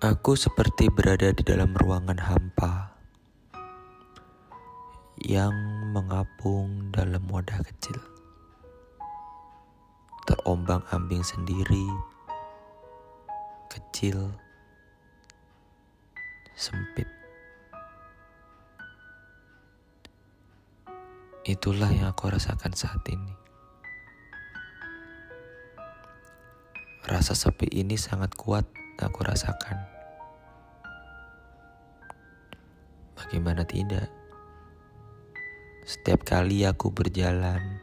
Aku seperti berada di dalam ruangan hampa yang mengapung dalam wadah kecil. Terombang-ambing sendiri, kecil, sempit. Itulah yang aku rasakan saat ini. Rasa sepi ini sangat kuat aku rasakan. Bagaimana tidak? Setiap kali aku berjalan,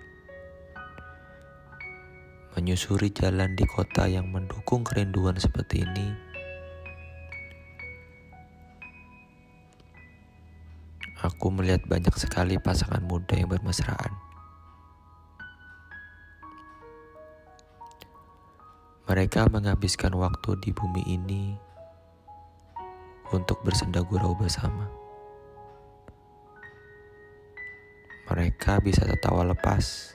menyusuri jalan di kota yang mendukung kerinduan seperti ini, aku melihat banyak sekali pasangan muda yang bermesraan. Mereka menghabiskan waktu di bumi ini untuk bersenda gurau bersama. Mereka bisa tertawa lepas,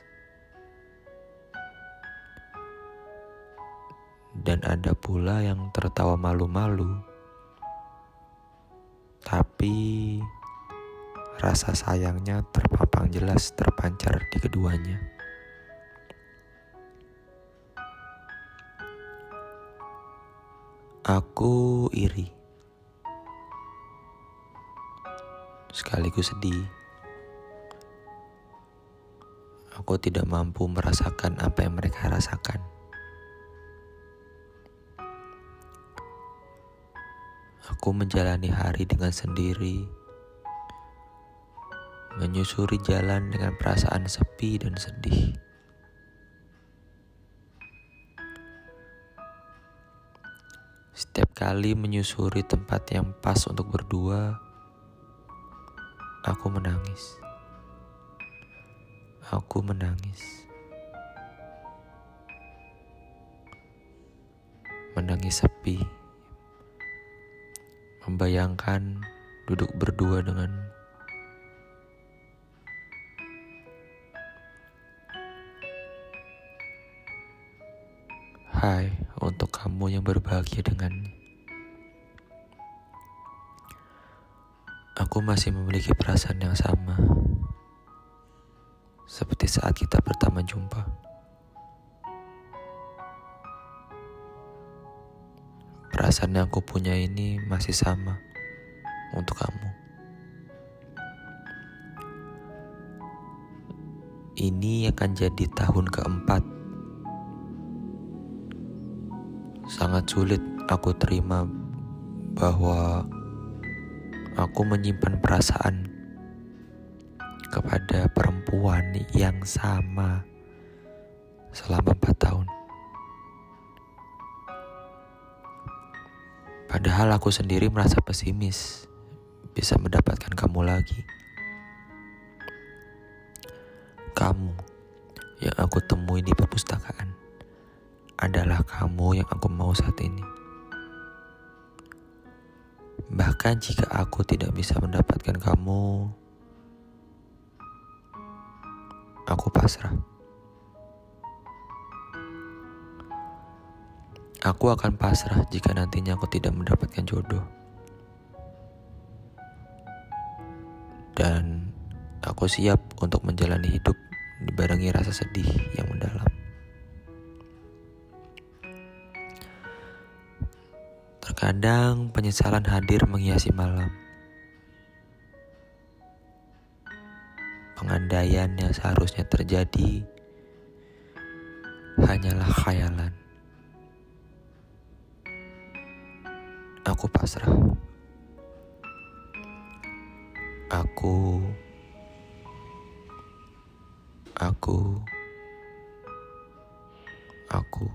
dan ada pula yang tertawa malu-malu, tapi rasa sayangnya terpampang jelas terpancar di keduanya. Aku iri. Sekaligus sedih. Aku tidak mampu merasakan apa yang mereka rasakan. Aku menjalani hari dengan sendiri, menyusuri jalan dengan perasaan sepi dan sedih. Setiap kali menyusuri tempat yang pas untuk berdua, aku menangis. Aku menangis. Menangis sepi. Membayangkan duduk berdua dengan Hai untuk kamu yang berbahagia dengannya. Aku masih memiliki perasaan yang sama. Seperti saat kita pertama jumpa. Perasaan yang aku punya ini masih sama untuk kamu. Ini akan jadi tahun keempat sangat sulit aku terima bahwa aku menyimpan perasaan kepada perempuan yang sama selama empat tahun. Padahal aku sendiri merasa pesimis bisa mendapatkan kamu lagi. Kamu yang aku temui di perpustakaan adalah kamu yang aku mau saat ini. Bahkan jika aku tidak bisa mendapatkan kamu, aku pasrah. Aku akan pasrah jika nantinya aku tidak mendapatkan jodoh. Dan aku siap untuk menjalani hidup dibarengi rasa sedih yang mendalam. Terkadang penyesalan hadir menghiasi malam. Pengandaian yang seharusnya terjadi hanyalah khayalan. Aku pasrah. Aku aku aku